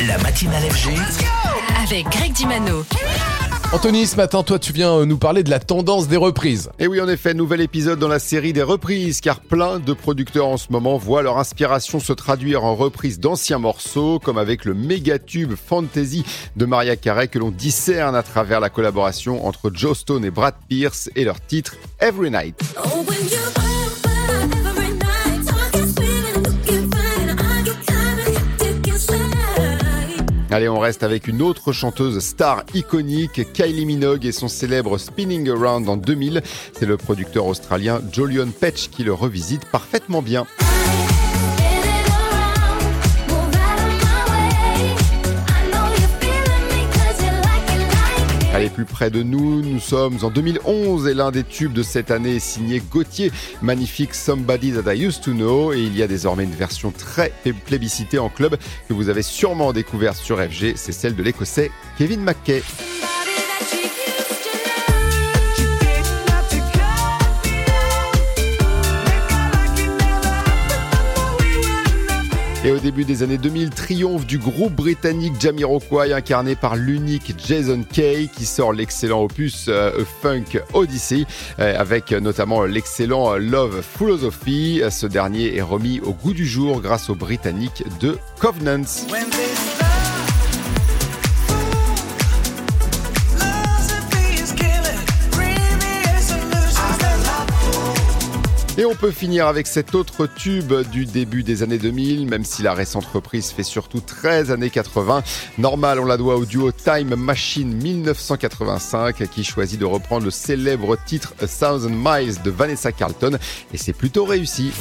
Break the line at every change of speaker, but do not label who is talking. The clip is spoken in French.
La matinale FG.
Avec Greg Dimano.
Anthony, ce matin, toi, tu viens euh, nous parler de la tendance des reprises.
Et oui, en effet, nouvel épisode dans la série des reprises, car plein de producteurs en ce moment voient leur inspiration se traduire en reprises d'anciens morceaux, comme avec le méga tube Fantasy de Maria Carey que l'on discerne à travers la collaboration entre Joe Stone et Brad Pierce et leur titre Every Night.
Oh,
Allez, on reste avec une autre chanteuse star iconique, Kylie Minogue et son célèbre Spinning Around en 2000. C'est le producteur australien Jolion Petch qui le revisite parfaitement bien. Plus près de nous, nous sommes en 2011 et l'un des tubes de cette année est signé Gauthier, magnifique Somebody That I Used to Know. Et il y a désormais une version très plébiscitée en club que vous avez sûrement découverte sur FG, c'est celle de l'écossais Kevin McKay. Et au début des années 2000, triomphe du groupe britannique Jamiroquai incarné par l'unique Jason Kay qui sort l'excellent opus euh, Funk Odyssey euh, avec notamment l'excellent Love Philosophy. Ce dernier est remis au goût du jour grâce aux Britanniques de Covenants. Et on peut finir avec cet autre tube du début des années 2000, même si la récente reprise fait surtout 13 années 80. Normal, on la doit au duo Time Machine 1985 qui choisit de reprendre le célèbre titre A Thousand Miles de Vanessa Carlton et c'est plutôt réussi.